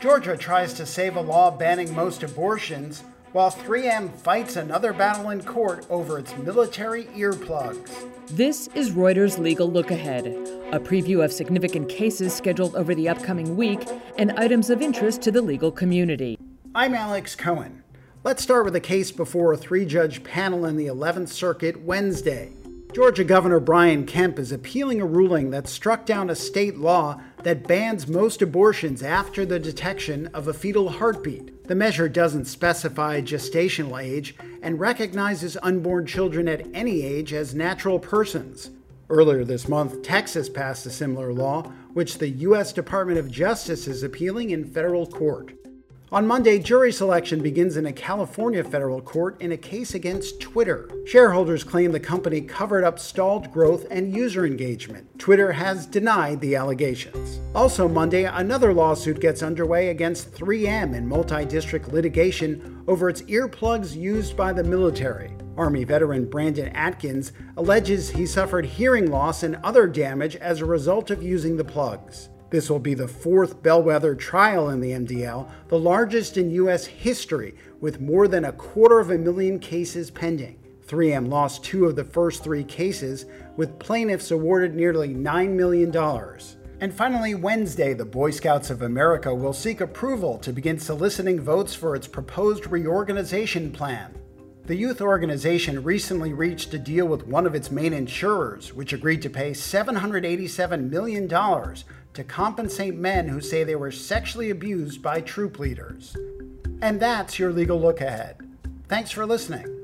Georgia tries to save a law banning most abortions, while 3M fights another battle in court over its military earplugs. This is Reuters Legal Look Ahead, a preview of significant cases scheduled over the upcoming week and items of interest to the legal community. I'm Alex Cohen. Let's start with a case before a three judge panel in the 11th Circuit Wednesday. Georgia Governor Brian Kemp is appealing a ruling that struck down a state law that bans most abortions after the detection of a fetal heartbeat. The measure doesn't specify gestational age and recognizes unborn children at any age as natural persons. Earlier this month, Texas passed a similar law, which the U.S. Department of Justice is appealing in federal court. On Monday, jury selection begins in a California federal court in a case against Twitter. Shareholders claim the company covered up stalled growth and user engagement. Twitter has denied the allegations. Also, Monday, another lawsuit gets underway against 3M in multi district litigation over its earplugs used by the military. Army veteran Brandon Atkins alleges he suffered hearing loss and other damage as a result of using the plugs. This will be the fourth bellwether trial in the MDL, the largest in U.S. history, with more than a quarter of a million cases pending. 3M lost two of the first three cases, with plaintiffs awarded nearly $9 million. And finally, Wednesday, the Boy Scouts of America will seek approval to begin soliciting votes for its proposed reorganization plan. The youth organization recently reached a deal with one of its main insurers, which agreed to pay $787 million to compensate men who say they were sexually abused by troop leaders. And that's your legal look ahead. Thanks for listening.